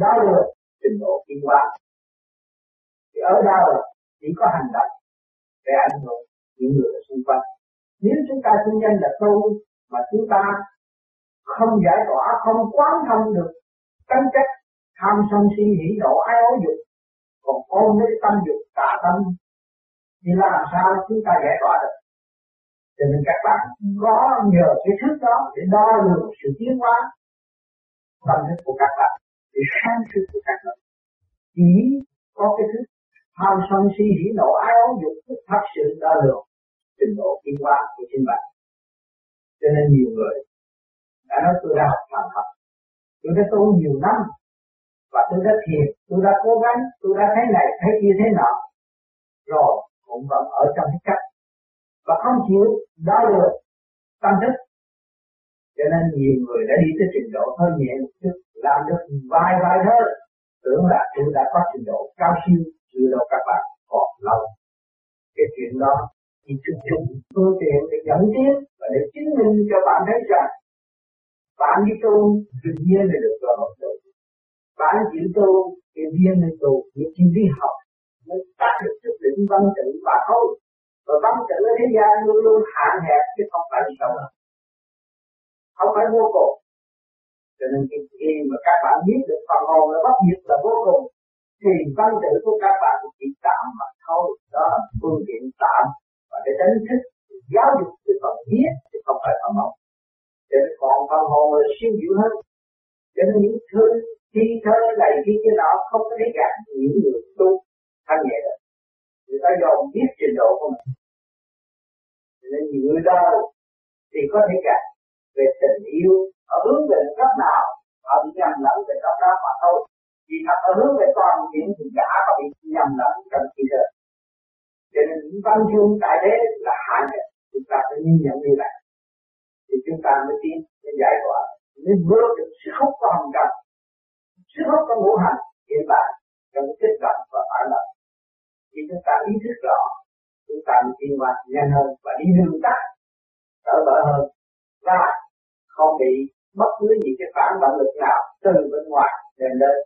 đó là trình độ tiến hóa thì ở đâu chỉ có hành động để ảnh hưởng những người xung quanh. Nếu chúng ta kinh doanh là tu mà chúng ta không giải tỏa, không quán thông được tánh chất tham sân si, hỉ nộ, ái ố dục, còn ôm lấy tâm dục, tà tâm, thì làm sao chúng ta giải tỏa được? Cho nên các bạn có nhờ cái thức đó để đo lường sự tiến hóa tâm thức của các bạn sự sáng suốt của các bạn chỉ có cái thứ tham sân si, hỉ nộ, ái ố dục thật sự đo lường trình độ tiến hóa của chính bạn. Cho nên nhiều người đã nói, tôi đã học thành học, tôi đã tu nhiều năm, và tôi đã thiền, tôi đã cố gắng, tôi đã thấy này, thấy kia thế nọ, rồi cũng vẫn ở trong cái cách. Và không chịu đo lường tâm thức cho nên nhiều người đã đi tới trình độ hơi nhẹ một chút, làm được vài vài thôi tưởng là tôi đã có trình độ cao siêu, chưa đâu các bạn còn lâu. Cái chuyện đó thì chúng chung phương tiện để dẫn tiến và để chứng minh cho bạn thấy rằng bạn đi tu, tự nhiên là được rồi. Tu bạn chịu tu, tự nhiên là tu những chi đi học mới tác được chút đỉnh văn tự và thôi. Và văn tự ở thế gian luôn luôn hạn hẹp chứ không phải gì đâu không phải vô cùng. Cho nên khi, khi mà các bạn biết được phần hồn là bất diệt là vô cùng. Thì văn tự của các bạn chỉ tạm mà thôi. Đó là phương tiện tạm. Và để đánh thức giáo dục cái phần biết thì không phải phần hồn. Cho nên còn phần hồn là siêu diệu hơn. Cho nên những thứ thi thơ này khi cái đó không có thể gạt những người tu thanh nhẹ được người ta dồn biết trình độ của mình. Nên những người đâu thì có thể gạt về tình yêu, ở hướng về cấp nào, họ bị nhầm lẫn về cấp đó mà thôi. Vì thật ở hướng về toàn diện thì giả có bị nhầm lẫn trong khi đời. Cho nên những văn chương tại thế là hạn nhất chúng ta phải nhìn nhận như vậy. Thì chúng ta mới tiến mới giải tỏa. Mới vượt được sức hút của hồng trần. Sức hút của ngũ hành hiện tại trong kích động và phản động. Khi chúng ta ý thức rõ, chúng ta mới tiến qua nhanh hơn và đi đường tắt đỡ đỡ hơn. Và không bị bất cứ những cái phản động lực nào từ bên ngoài đem đến.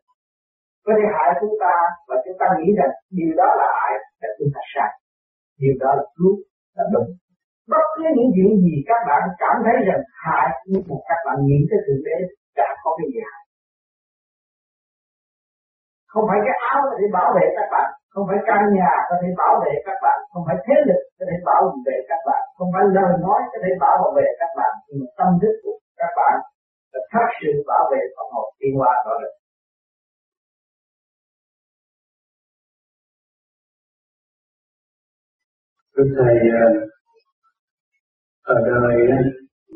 Có thể hại chúng ta và chúng ta nghĩ rằng điều đó là hại là chúng ta sai. Điều đó là đúng, là đúng. Bất cứ những chuyện gì các bạn cảm thấy rằng hại nhưng mà các bạn nghĩ tới thượng đế đã có cái gì hại không phải cái áo có thể bảo vệ các bạn không phải căn nhà có thể bảo vệ các bạn không phải thế lực có thể bảo vệ các bạn không phải lời nói có thể bảo vệ các bạn nhưng mà tâm thức của các bạn là thật sự bảo vệ phần hồn tiên hoa đó được. Thưa Thầy, à, ở đời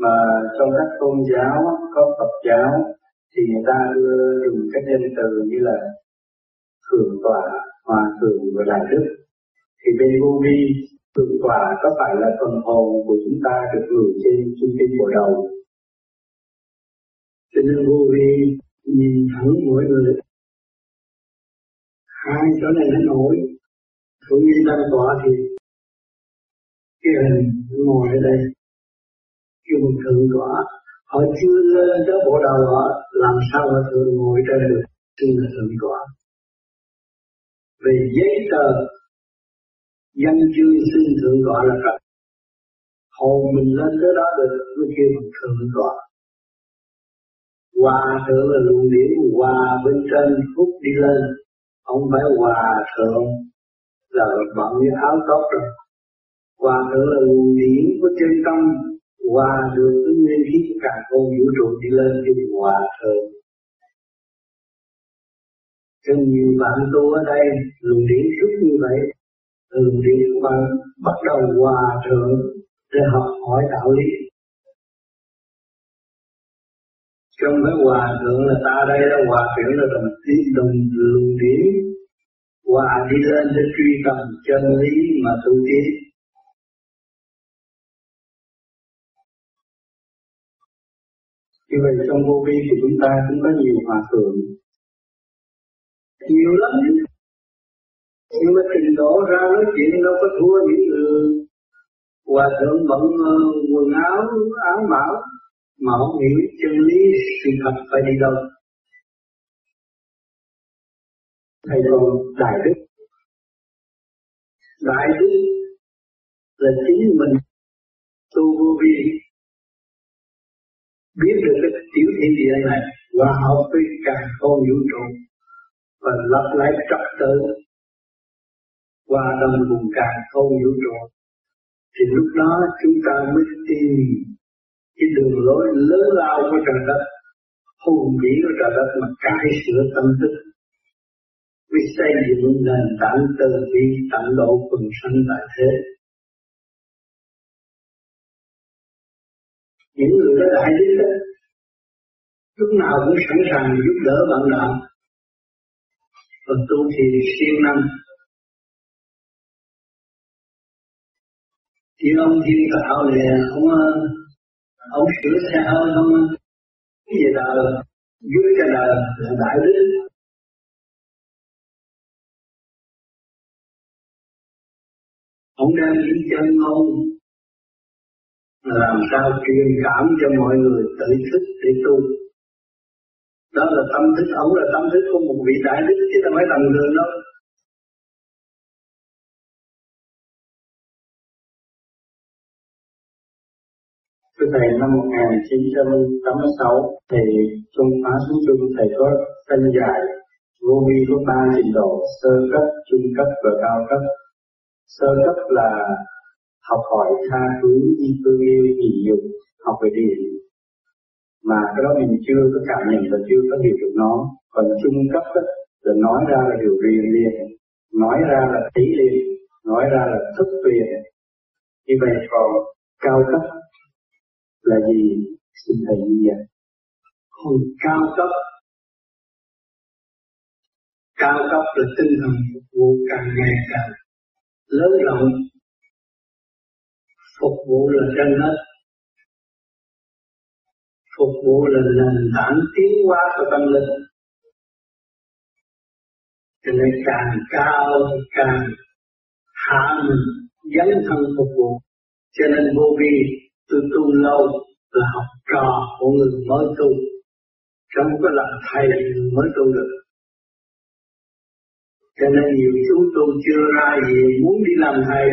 mà trong các tôn giáo có Phật giáo thì người ta đưa dùng cái danh từ như là thượng tọa, hòa thượng và đại đức. Thì bên vô vi thượng tọa có phải là phần hồn của chúng ta được gửi trên trung tâm bộ đầu. Cho nên vô vi nhìn thẳng mỗi người. Hai chỗ này nó nổi. Cũng như tâm tọa thì cái hình ngồi ở đây. Kêu thượng tọa. Họ chưa lên tới bộ đầu họ làm sao mà thượng ngồi trên được? Xin là thượng tọa về giấy tờ dân chương xin thượng tọa là thật. Hồn mình lên tới đó được, mới kêu mình thượng tọa. Hòa thượng là luồng điển, hòa bên trên phúc đi lên. Không phải hòa thượng là bận như áo tóc rồi hòa thượng là luồng điển của chân tâm. Hòa được với nguyên khí của cả không vũ trụ đi lên thì hòa thượng cho nhiều bạn tu ở đây, luồng điển rất như vậy luồng điển mà bạn bắt đầu hòa thượng để học hỏi đạo lý. Trong cái hòa thượng là ta đây là hòa thượng là đồng tiến đồng luồng điển. Hòa đi lên để truy tầm chân lý mà tu tiến Như vậy trong vô vi của chúng ta cũng có nhiều hòa thượng. Nhiều lắm. Nhưng mà trình độ ra nói chuyện đâu có thua những người hòa thượng bận ờ, quần áo, áo mão mà không hiểu chân lý sự thật phải đi đâu. thầy còn đại đức. Đại đức là chính mình. Tu vô vi. Biết được cái tiểu thiên địa này và học với càng con vũ trụ và lập lại trật tự. Qua đông vùng càng không vũ trụ thì lúc đó chúng ta mới tìm cái đường lối lớn lao của trời đất, hùng vĩ của trời đất mà cải sửa tâm thức. Mới xây dựng nền tảng từ bi tận độ quần sanh tại thế. Những người đã đại đức đó. Lúc nào cũng sẵn sàng giúp đỡ bạn đạo và tu thì siêng năng. Thì ông thiên tạo thì ông ờ, ông sửa xe hơi không? Cái gì là dưới cái là, là đại đức? Ông đang đi chân ngôn làm sao truyền cảm cho mọi người tự thức để tu đó là tâm thức ổng là tâm thức của một vị đại đức chứ ta phải tầm thường đâu Thưa Thầy, năm 1986, Thầy Trung Phá Xuống Trung, Thầy có tên dài vô vi có ba trình độ, sơ cấp, trung cấp và cao cấp. Sơ cấp là học hỏi tha thứ, y phương yêu, nhị dục, học về điện. Mà cái đó mình chưa có cảm nhận và chưa có hiểu được nó. Còn trung cấp đó, là nói ra là điều riêng liền, nói ra là tí liền, nói ra là thức liền. Như vậy còn cao cấp là gì? Xin thầy như vậy còn cao cấp. Cao cấp là tinh thần phục vụ càng ngày càng lớn rộng. Phục vụ là trên hết phục vụ là nền tảng tiến hóa của tâm linh. Cho nên càng cao, càng hạ mình, dấn thân phục vụ. Cho nên vô vi, tôi tu lâu là học trò của người mới tu. Không có làm thầy mới tu được. Cho nên nhiều chú tu chưa ra gì, muốn đi làm thầy,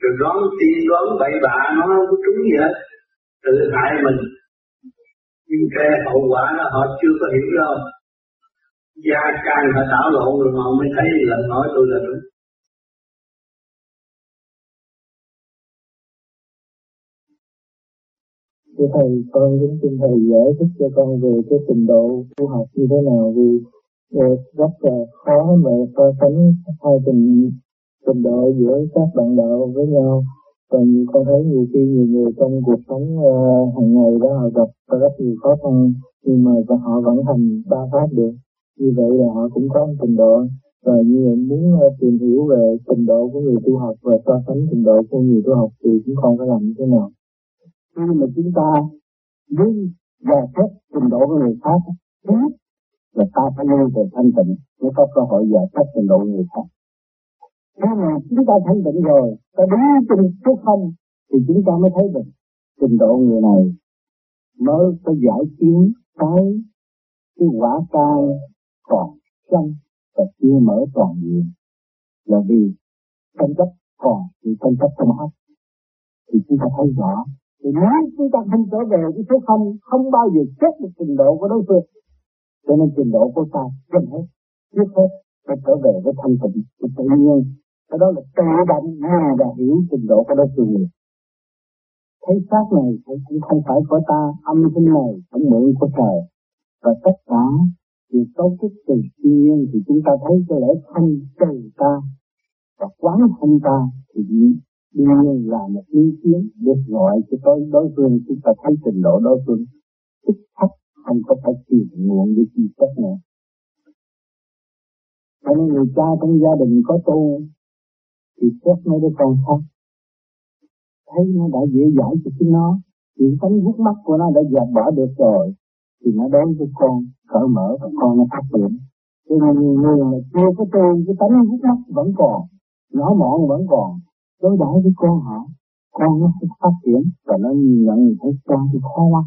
rồi đoán tiên đoán bậy bạ, nó không có trúng gì hết. Tự hại mình nhưng cái hậu quả đó họ chưa có hiểu đâu. Gia can họ đảo lộn rồi họ mới thấy là nói tôi là đúng. Thưa Thầy, con kính xin Thầy giải thích cho con về cái trình độ tu học như thế nào vì rất là khó mà so sánh hai trình trình độ giữa các bạn đạo với nhau và như con thấy nhiều khi nhiều người trong cuộc sống uh, hàng ngày đó họ gặp rất nhiều khó khăn nhưng mà họ vẫn thành ba pháp được. Như vậy là họ cũng có trình độ. Và như vậy muốn uh, tìm hiểu về trình độ của người tu học và so sánh trình độ của người tu học thì chúng con phải làm như thế nào? Khi mà chúng ta muốn dò xét trình độ của người khác biết là ta phải lưu về thanh tịnh mới có cơ hội dò xét trình độ của người khác nếu mà chúng ta thanh tịnh rồi. Ta đứng trên số không thì chúng ta mới thấy được trình độ người này mới có giải chiến cái cái quả cai còn sanh và chưa mở toàn diện. Là vì tranh chấp còn thì tranh chấp trong óc thì chúng ta thấy rõ. Thì nếu chúng ta không trở về cái số không không bao giờ chết được trình độ của đối phương. Cho nên trình độ của ta gần hết. Trước hết phải trở về với thanh tịnh của tự nhiên cái đó là tự động nghe và hiểu trình độ của đối phương liền thấy xác này cũng không phải của ta, âm thanh này, cũng mượn của trời. Và tất cả thì cấu trúc từ thiên nhiên thì chúng ta thấy cái lẽ không trời ta và quán không ta thì đương nhiên là một ý kiến được gọi cho đối đối phương. Chúng ta thấy trình độ đối phương, tức khắc không có phải tìm nguồn để chi xét nữa. Cho nên người cha trong gia đình có tu thì xét mấy đứa con khác thấy nó đã dễ dãi cho chính nó, thì tánh vút mắt của nó đã dẹp bỏ được rồi, thì nó đối với con cởi mở và con nó phát triển. Cho nên nhiều người mà chưa có tu cái tánh vút mắt vẫn còn nó mọn vẫn còn, đối đãi với con họ, con nó sẽ phát triển và nó nhìn nhận người thấy con thì khó quá.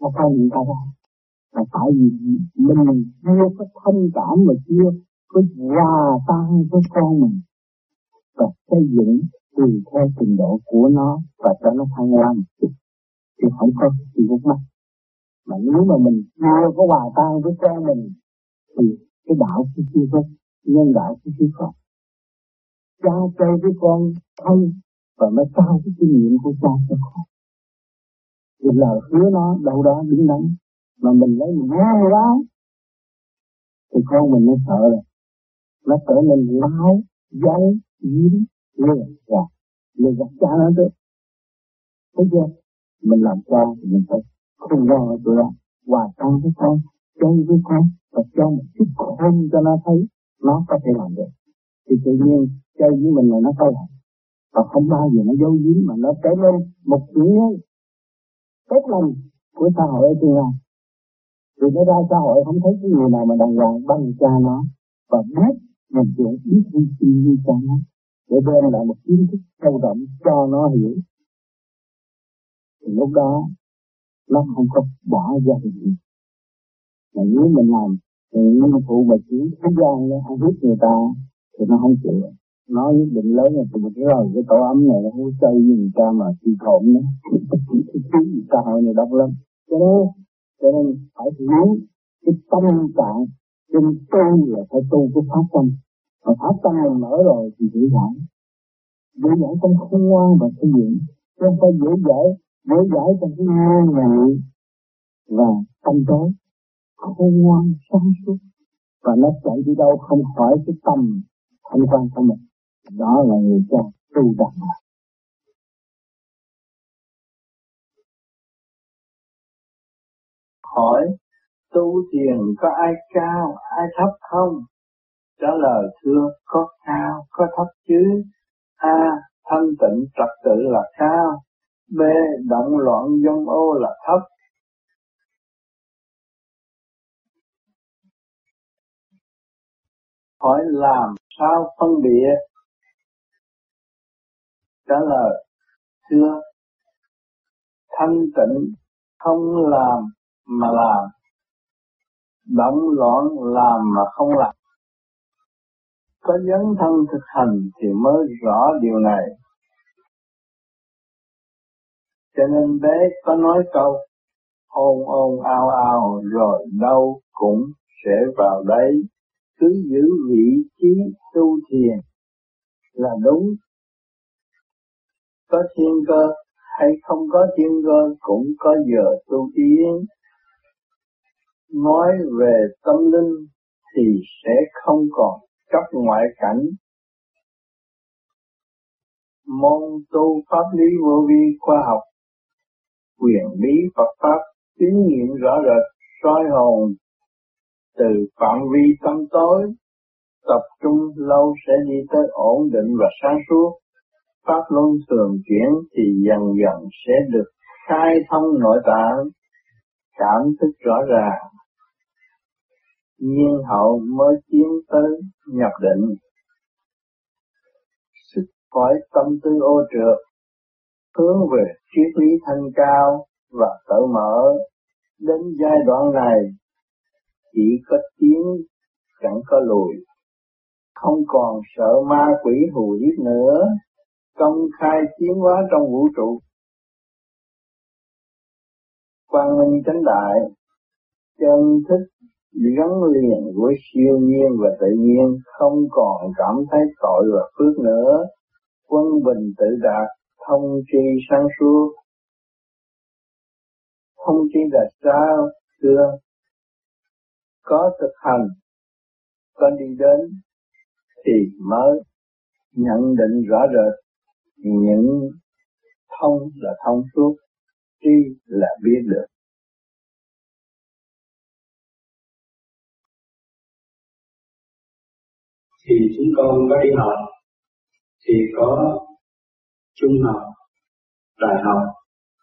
Nó phải những ra đó. Là tại vì mình chưa có thông cảm mà chưa với hòa tan với con mình. Và xây dựng tùy theo trình độ của nó và cho nó thăng hoa một chút thì không có gì mất mắt. Mà nếu mà mình chưa có hòa tan với con mình, thì cái đạo cũng chưa có nhân đạo cũng chưa có cha chơi với con thân và mới trao cái kinh nghiệm của cha cho con. Thì lời hứa nó đâu đó đứng đắn. Mà mình lấy mình nghe đó thì con mình nó sợ rồi nó trở nên láo giấu dính lừa gạt. Lừa gạt cha nó được thấy chưa? Mình làm cha thì mình phải không lo tụi nó. Hòa tan với con chơi với con, và cho một chút khôn cho nó thấy nó có thể làm được. Thì tự nhiên, chơi với mình là nó có làm và không bao giờ nó giấu giếm, mà nó trở nên một chuyện tốt lành của xã hội ở tương lai vì nó ra xã hội, không thấy cái người nào mà đàng hoàng bằng cha nó. Và biết mình chuyện biết đi sinh như cho nó, để đem lại một kiến thức sâu rộng cho nó hiểu. Thì lúc đó, nó không có bỏ gia đình mà nếu mình làm thì nó phụ mà chỉ thế gian nó không biết người ta, thì nó không chịu. Nó nhất định lớn là từ một cái rồi cái tổ ấm này, nó không xây như người ta mà chi khổn nữa. Cái xã hội này đông lắm cho nên cho nên phải hiểu cái tâm trạng trên tu là phải tu cái pháp tâm mà thả tâm mở rồi thì dễ dãi. Dễ dãi trong khôn ngoan và xây dựng. Chứ không phải dễ dãi dễ dãi trong cái ngoan ngại và tâm tối. Không ngoan, sáng suốt. Và nó chạy đi đâu không khỏi cái tâm thanh quan của mình. Đó là người cha tu đẳng hỏi, tu thiền có ai cao, ai thấp không? Trả lời thưa có cao, có thấp chứ? A thanh tịnh trật tự là cao. B, động loạn dông ô là thấp. Hỏi làm sao phân biệt? Trả lời, thưa thanh tịnh không làm mà làm. Động loạn làm mà không làm có dấn thân thực hành thì mới rõ điều này. Cho nên bé có nói câu, ôn ôn, ao ao, rồi đâu cũng sẽ vào đấy. Cứ giữ vị trí tu thiền là đúng. Có thiên cơ hay không có thiên cơ cũng có giờ tu tiến. Nói về tâm linh thì sẽ không còn cấp ngoại cảnh. Môn tu pháp lý vô vi khoa học. Quyền bí Phật pháp tín nghiệm rõ rệt, soi hồn. Từ phạm vi tâm tối, tập trung lâu sẽ đi tới ổn định và sáng suốt. Pháp luân thường chuyển thì dần dần sẽ được khai thông nội tạng. Cảm thức rõ ràng nhiên hậu mới tiến tới nhập định. Sức khỏi tâm tư ô trượt, hướng về triết lý thanh cao và tự mở. Đến giai đoạn này, chỉ có tiến, chẳng có lùi. Không còn sợ ma quỷ hù giết nữa, công khai tiến hóa trong vũ trụ. Quang minh chánh đại, chân thích gắn liền với siêu nhiên và tự nhiên, không còn cảm thấy tội và phước nữa. Quân bình tự đạt, thông tri sáng suốt. Thông tri là sao xưa có thực hành, có đi đến thì mới nhận định rõ rệt. Những thông là thông suốt, tri là biết được. Thì chúng con có đi học, thì có trung học, đại học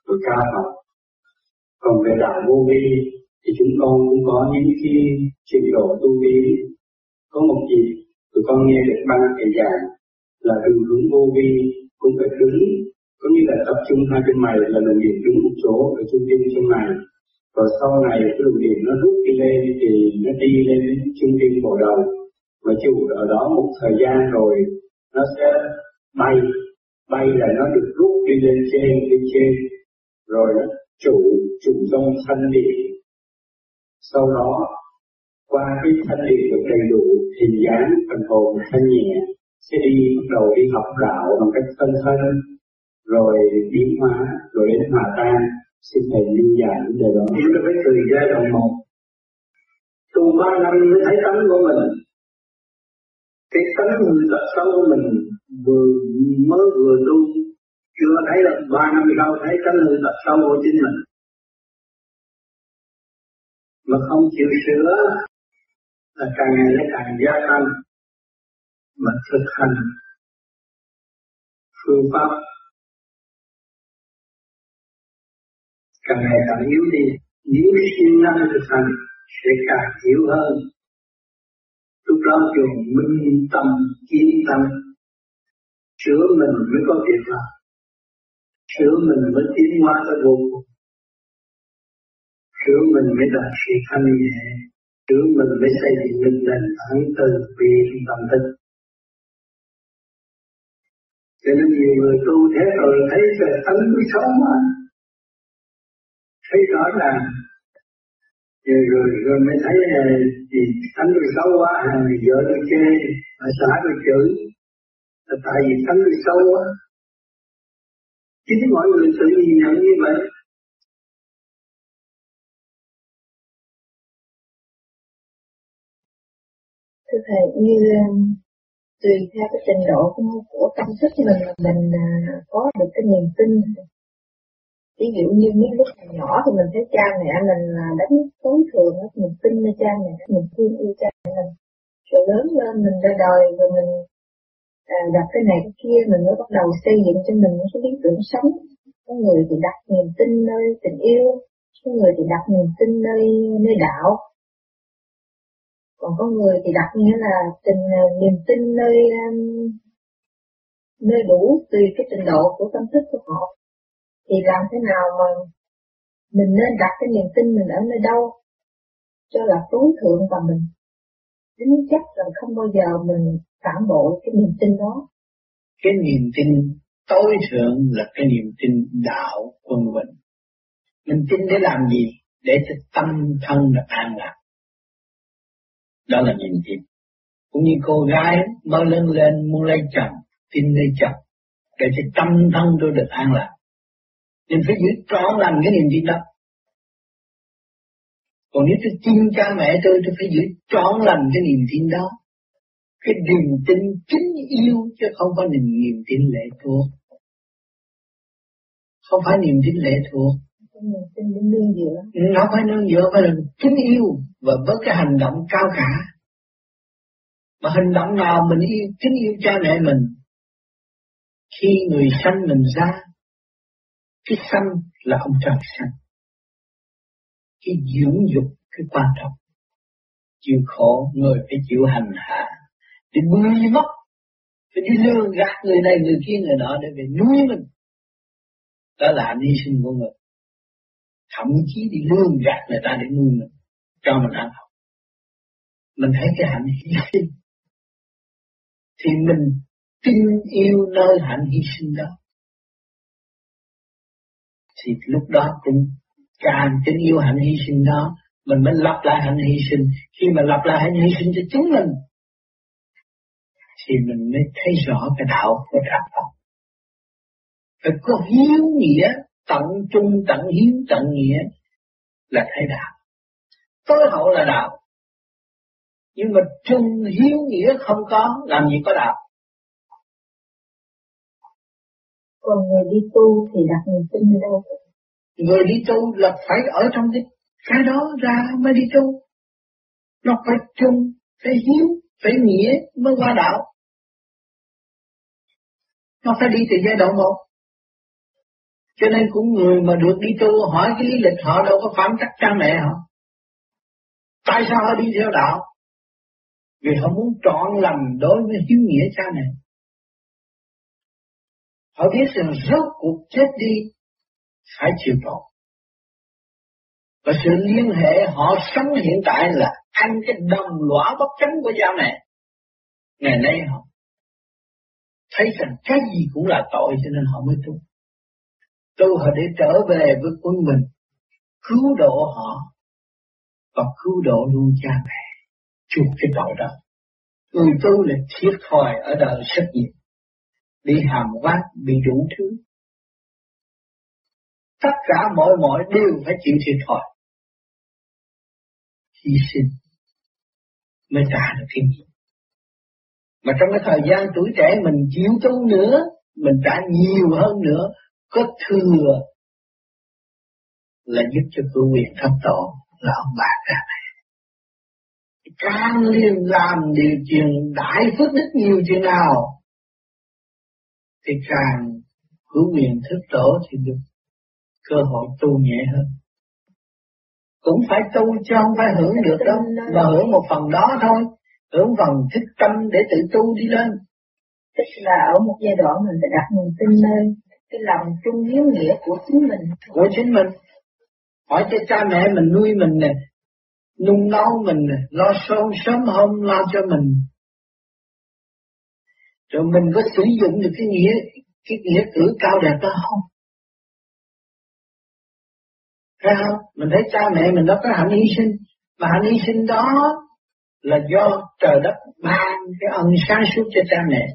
rồi cao học. Còn về đạo vô vi thì chúng con cũng có những khi trình độ tu vi. Có một gì tụi con nghe được ban thầy giảng là đường hướng vô vi cũng phải đứng, có nghĩa là tập trung hai bên mày là đường điểm đứng một chỗ ở trung tâm trong này rồi sau này cái đường điện nó rút đi lên thì nó đi lên trung tâm bộ đầu mà chủ ở đó một thời gian rồi nó sẽ bay bay là nó được rút đi lên trên lên trên. Rồi nó chủ chủ trong thanh điện sau đó, qua cái thanh điện được đầy đủ hình dáng phần hồn thanh nhẹ sẽ đi bắt đầu đi học đạo bằng cách phân thân. Rồi biến hóa, rồi đến hòa tan xin thầy liên giải vấn đề đó chúng ta phải từ giai đoạn một. Tu ba năm mới thấy tánh của mình cái tánh người tật của mình vừa mới vừa tu, chưa thấy là ba năm sau thấy tánh người tật sâu của chính mình. Mà không chịu sửa là càng ngày nó càng gia tăng, mà thực hành phương pháp càng ngày càng yếu đi. Nếu siêng năng thực hành sẽ càng hiểu hơn lúc đó dùng minh tâm kiến tâm, sửa mình mới có việc làm sửa mình mới tiến hóa tới vô cùng. Sửa mình mới đạt sự thanh nhẹ. Sửa mình mới xây dựng mình nền tảng từ bi tâm thức. Cho nên nhiều người tu thế rồi thấy về tánh của xấu mà thấy rõ ràng rồi rồi, rồi mới thấy là thì tánh tôi xấu quá à, vợ tôi chê bà xã tôi chửi. Là tại vì tánh tôi xấu quá. Chính mọi người tự nhìn nhận như vậy. Thưa thầy như ờ, tùy theo cái trình độ của, của tâm thức mình mà mình ờ, có được cái niềm tin ví dụ như những lúc nhỏ thì mình thấy cha mẹ mình là đánh tối thường mình tin nơi cha mẹ mình thương yêu cha mẹ mình. Rồi lớn lên mình ra đời rồi mình à, gặp cái này cái kia mình mới bắt đầu xây dựng cho mình những cái lý tưởng sống. Có người thì đặt niềm tin nơi tình yêu có người thì đặt niềm tin nơi nơi đạo. Còn có người thì đặt nghĩa là tình à, niềm tin nơi à, nơi đủ tùy cái trình độ của tâm thức của họ thì làm thế nào mà mình nên đặt cái niềm tin mình ở nơi đâu cho là tối thượng và mình tính chắc là không bao giờ mình phản bội cái niềm tin đó. Cái niềm tin tối thượng là cái niềm tin đạo quân bình. Mình tin để làm gì? Để cho tâm thân được an lạc. Đó là niềm tin. Cũng như cô gái mới lớn lên muốn lấy chồng, tin lấy chồng, để cho tâm thân tôi được an lạc nên phải giữ trọn lành cái niềm tin đó. Còn nếu tôi tin cha mẹ tôi tôi phải giữ trọn lành cái niềm tin đó. Cái niềm tin chính yêu chứ không phải niềm niềm tin lệ thuộc. Không phải niềm tin lệ thuộc. Nó phải nương dựa phải là chính yêu và với cái hành động cao cả. Mà hành động nào mình yêu chính yêu cha mẹ mình? Khi người sanh mình ra cái sanh là ông trời sanh. Cái dưỡng dục, cái quan trọng chịu khổ, người phải chịu hành hạ. Để nuôi mất. Phải đi lừa gạt người này, người kia, người nọ để về nuôi mình. Đó là hy sinh của người. Thậm chí đi lừa gạt người ta để nuôi mình. Cho mình ăn học. Mình thấy cái hạnh hy sinh. Thì mình tin yêu nơi hạnh hy sinh đó thì lúc đó cũng càng tình yêu hạnh hy sinh đó. Mình mới lập lại hạnh hy sinh. Khi mà lập lại hạnh hy sinh cho chúng mình, thì mình mới thấy rõ cái đạo của đạo Phật. Phải có hiếu nghĩa, tận trung, tận hiếu, tận nghĩa là thấy đạo. Tối hậu là đạo. Nhưng mà trung hiếu nghĩa không có, làm gì có đạo? Còn người đi tu thì đặt niềm tin ở đâu? Người đi tu là phải ở trong cái cái đó ra mới đi tu. Nó phải chung, phải hiếu, phải nghĩa mới qua đạo. Nó phải đi từ giai đoạn một. Cho nên cũng người mà được đi tu hỏi cái lý lịch họ đâu có phản trách cha mẹ họ. Tại sao họ đi theo đạo? Vì họ muốn trọn lành đối với hiếu nghĩa cha mẹ. Họ biết rằng rốt cuộc chết đi phải chịu tội. và sự liên hệ họ sống hiện tại là ăn cái đồng lõa bất chánh của cha mẹ. Ngày nay họ thấy rằng cái gì cũng là tội cho nên họ mới tu. Tu họ để trở về với quân mình, cứu độ họ và cứu độ luôn cha mẹ, chuộc cái tội đó. Người tu là thiệt thòi ở đời rất nhiều, bị hàm quát, bị đủ thứ. Tất cả mọi mọi đều phải chịu thiệt thòi. Hy sinh mới trả được cái gì. Mà trong cái thời gian tuổi trẻ mình chịu tu nữa, mình trả nhiều hơn nữa, có thừa là giúp cho cử quyền thấp tổ là ông bà cả càng liên làm điều chuyện đại phước đức nhiều chuyện nào thì càng hữu quyền thức tổ thì được cơ hội tu nhẹ hơn. Cũng phải tu chứ không phải hưởng được đâu mà hưởng một phần đó thôi. Hưởng phần thích tâm để tự tu đi lên. Tức là ở một giai đoạn mình phải đặt niềm tin nơi cái lòng trung hiếu nghĩa của chính mình. Của chính mình. Hỏi cho cha mẹ mình nuôi mình nè nung nấu mình nè lo sớm sớm hôm lo cho mình rồi mình có sử dụng được cái nghĩa cái nghĩa cử cao đẹp đó không Thấy không? Mình thấy cha mẹ mình đó có hạnh hy sinh. Mà hạnh hy sinh đó là do trời đất ban cái ân sáng suốt cho cha mẹ.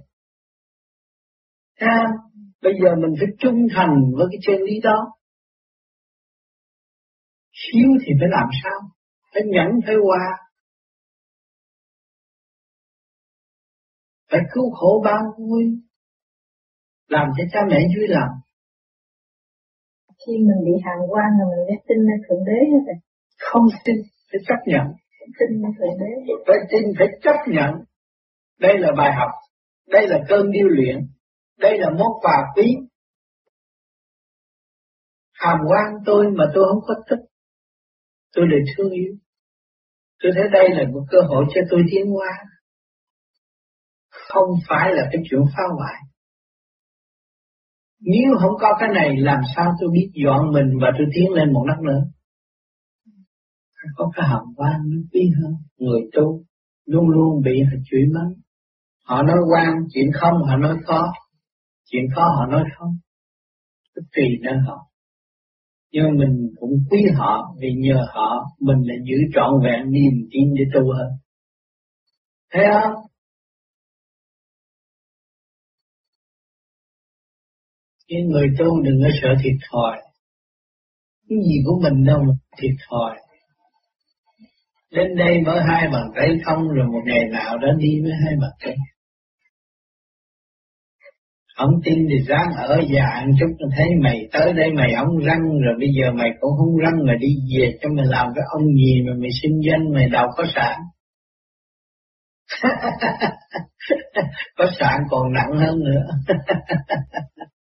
Thấy không? Bây giờ mình phải trung thành với cái chân lý đó. thiếu thì phải làm sao? Phải nhẫn, phải qua. Phải cứu khổ bao vui. Làm cho cha mẹ vui lòng. Khi mình bị hàng quan là mình phải tin nơi thượng đế hết rồi. Không tin phải chấp nhận. Tin nơi thượng đế. Phải tin phải chấp nhận. Đây là bài học đây là cơn điêu luyện đây là món quà quý. Hàm quan tôi mà tôi không có thích tôi để thương yêu. Tôi thấy đây là một cơ hội cho tôi tiến hóa không phải là cái chuyện phá hoại nếu không có cái này làm sao tôi biết dọn mình và tôi tiến lên một nấc nữa. Có cái hàm quan nó quý hơn. Người tu luôn luôn bị họ chửi mắng. Họ nói quan, chuyện không họ nói khó. Chuyện khó họ nói không. Cứ tùy nơi họ. Nhưng mình cũng quý họ vì nhờ họ mình lại giữ trọn vẹn niềm tin để tu hơn. Thấy không? Cái người tu đừng có sợ thiệt thòi. Cái gì của mình đâu mà thiệt thòi. Đến đây mới hai bàn tay không rồi một ngày nào đó đi với hai bàn tay. Ông tin thì ráng ở già ăn chút thấy mày tới đây mày ông răng rồi, bây giờ mày cũng không răng mà đi về cho mày làm cái ông gì mà mày sinh danh, mày đâu có sản có sản còn nặng hơn nữa.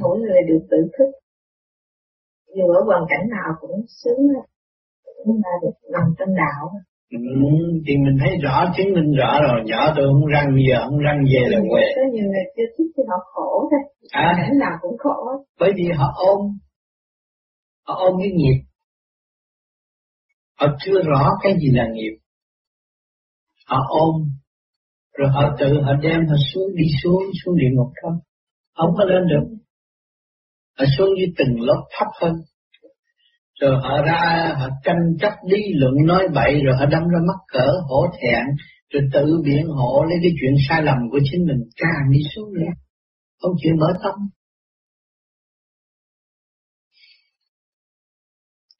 mỗi người đều tự thức. Dù ở hoàn cảnh nào cũng sướng cũng là được làm trong đạo. Ừ, thì mình thấy rõ chứng minh rõ rồi. Nhỏ tôi không răng giờ không răng về là quê. Có nhiều người chưa thích thì họ khổ thôi. À, cảnh nào cũng khổ. Bởi vì họ ôm họ ôm cái nghiệp. Họ chưa rõ cái gì là nghiệp. Họ ôm rồi họ tự họ đem họ xuống đi xuống xuống địa ngục thôi không có lên được. Họ xuống dưới từng lớp thấp hơn. Rồi họ ra, họ tranh chấp lý luận, nói bậy, rồi họ đâm ra mắc cỡ, hổ thẹn, rồi tự biện hộ lấy cái chuyện sai lầm của chính mình, càng đi xuống nữa. Không chịu mở tâm.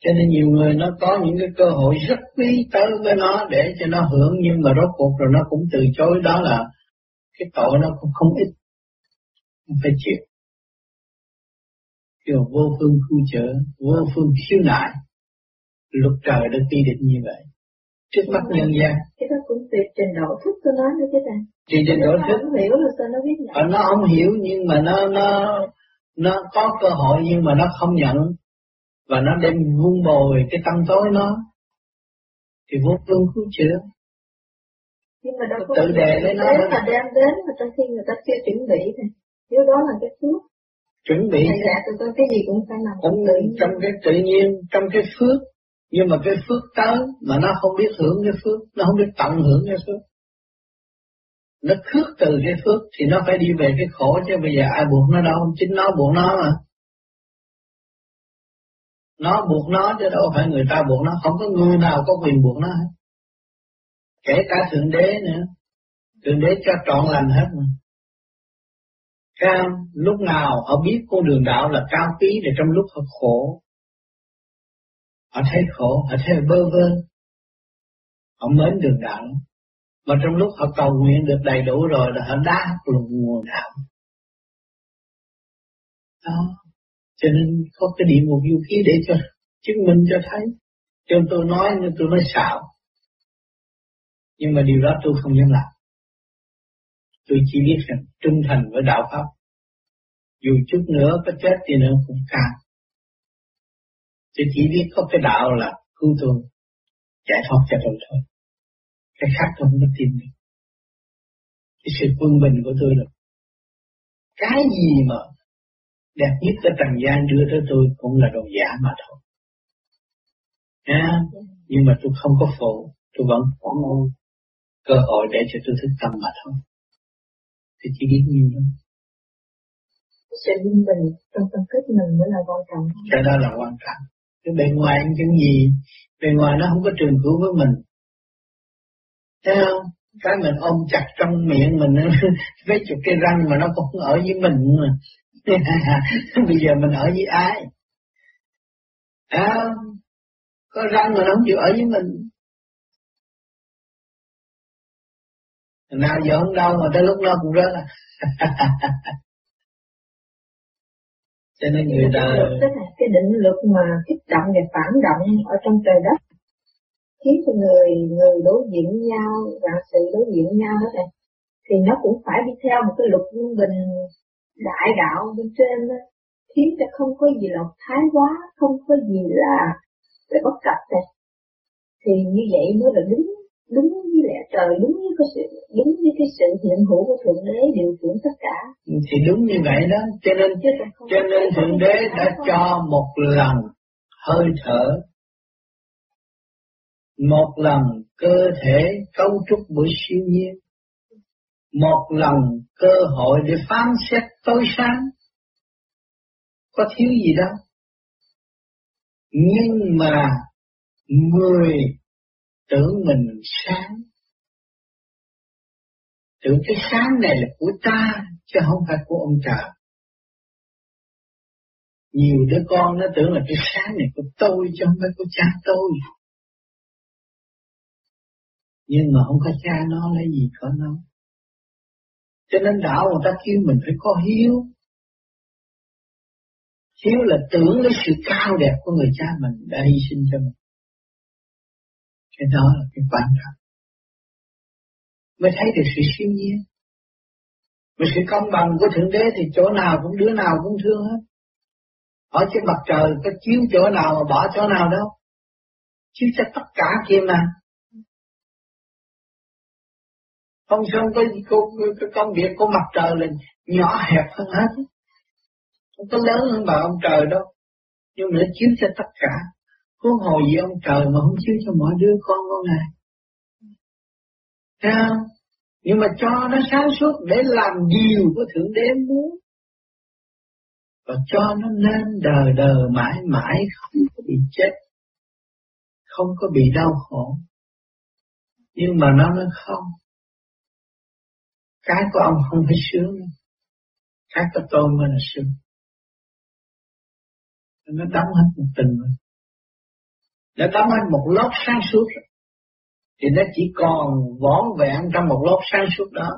Cho nên nhiều người nó có những cái cơ hội rất quý tới với nó để cho nó hưởng, nhưng mà rốt cuộc rồi nó cũng từ chối. Đó là cái tội nó cũng không ít không phải chịu kêu vô phương khu trợ vô phương khiếu nại luật trời đã quy định như vậy. Trước mắt nhân gian. cái đó cũng tùy trình độ thức tôi nói nữa chứ ta. Tùy trình độ thức. Không hiểu là sao nó biết nhận nó không hiểu nhưng mà nó nó nó có cơ hội nhưng mà nó không nhận. Và nó đem vun bồi cái tâm tối nó. Thì vô phương cứu chữa nhưng mà đâu có tự đề lấy nó mà đem đến mà trong khi người ta chưa chuẩn bị thì Điều đó là cái phước. chuẩn bị. Dạ tôi có cái gì cũng phải nằm cũng trong cái tự nhiên trong cái phước. Nhưng mà cái phước tới mà nó không biết hưởng cái phước nó không biết tận hưởng cái phước. Nó khước từ cái phước thì nó phải đi về cái khổ chứ bây giờ ai buộc nó đâu chính nó buộc nó mà. Nó buộc nó chứ đâu phải người ta buộc nó không có người nào có quyền buộc nó hết. Kể cả thượng đế nữa. Thượng đế cho trọn lành hết mà cao lúc nào họ biết con đường đạo là cao quý để trong lúc họ khổ. Họ thấy khổ, họ thấy bơ vơ. Họ mến đường đạo. Mà trong lúc họ cầu nguyện được đầy đủ rồi là họ đá luôn nguồn đạo. Đó. Cho nên có cái địa ngục vũ khí để cho chứng minh cho thấy. Cho tôi nói nhưng tôi nói xạo. Nhưng mà điều đó tôi không dám làm. Tôi chỉ biết rằng trung thành với đạo Pháp. Dù chút nữa có chết thì nữa cũng càng. Tôi chỉ biết có cái đạo là cứu tôi, giải thoát cho tôi thôi. Cái khác tôi không có tin được. Cái sự quân bình của tôi là cái gì mà đẹp nhất cái trần gian đưa tới tôi cũng là đồ giả mà thôi. À, nhưng mà tôi không có phụ, tôi vẫn có cơ hội để cho tôi thức tâm mà thôi. Thì chỉ biết nhiều lắm. Sự yên bình trong tâm thức mình mới là quan trọng. Cái đó là quan trọng. Cái bên ngoài những gì, bên ngoài nó không có trường cứu với mình. Thấy không? Cái mình ôm chặt trong miệng mình với chục cái răng mà nó cũng ở với mình mà. Bây giờ mình ở với ai? À, có răng mà nó không chịu ở với mình. Nào giờ không đâu mà tới lúc nó cũng rớt. À. Cho nên người ta... Tức là cái định lực mà kích động và phản động ở trong trời đất. Khiến cho người người đối diện nhau và sự đối diện nhau đó này thì nó cũng phải đi theo một cái luật quân bình đại đạo bên trên đó khiến cho không có gì là thái quá không có gì là là bất cập này. Thì như vậy mới là đúng đúng với lẽ trời đúng với cái sự đúng với cái sự hiện hữu của thượng đế điều khiển tất cả. Thì đúng như vậy đó. Cho nên cho nên thượng đế đã cho một lần hơi thở. Một lần cơ thể cấu trúc bởi siêu nhiên. Một lần cơ hội để phán xét tối sáng. Có thiếu gì đâu. Nhưng mà người tưởng mình sáng. Tưởng cái sáng này là của ta, chứ không phải của ông trời. Nhiều đứa con nó tưởng là cái sáng này của tôi, chứ không phải của cha tôi. Nhưng mà không có cha nó, lấy gì có nó? Cho nên đạo người ta kêu mình phải có hiếu. Hiếu là tưởng lấy sự cao đẹp của người cha mình. Đã hy sinh cho mình cái đó là cái quan trọng. Mới thấy được sự siêu nhiên. Mà sự công bằng của thượng đế thì chỗ nào cũng đứa nào cũng thương hết. Ở trên mặt trời có chiếu chỗ nào mà bỏ chỗ nào đâu. Chiếu cho tất cả kia mà. Không xong cái, cái, cái công việc của mặt trời là nhỏ hẹp hơn hết. Không có lớn hơn bà ông trời đâu. Nhưng mà nó chiếu cho tất cả huống hồ gì ông trời mà không chiếu cho mọi đứa con con này Thấy không? Nhưng mà cho nó sáng suốt để làm điều của Thượng Đế muốn. Và cho nó nên đời đời mãi mãi không có bị chết. Không có bị đau khổ. Nhưng mà nó nói không. Cái của ông không phải sướng. Cái của tôi mới là sướng. Nó đóng hết một tình rồi. Nó đóng hết một lớp sáng suốt. Thì nó chỉ còn vón vẹn trong một lớp sáng suốt đó.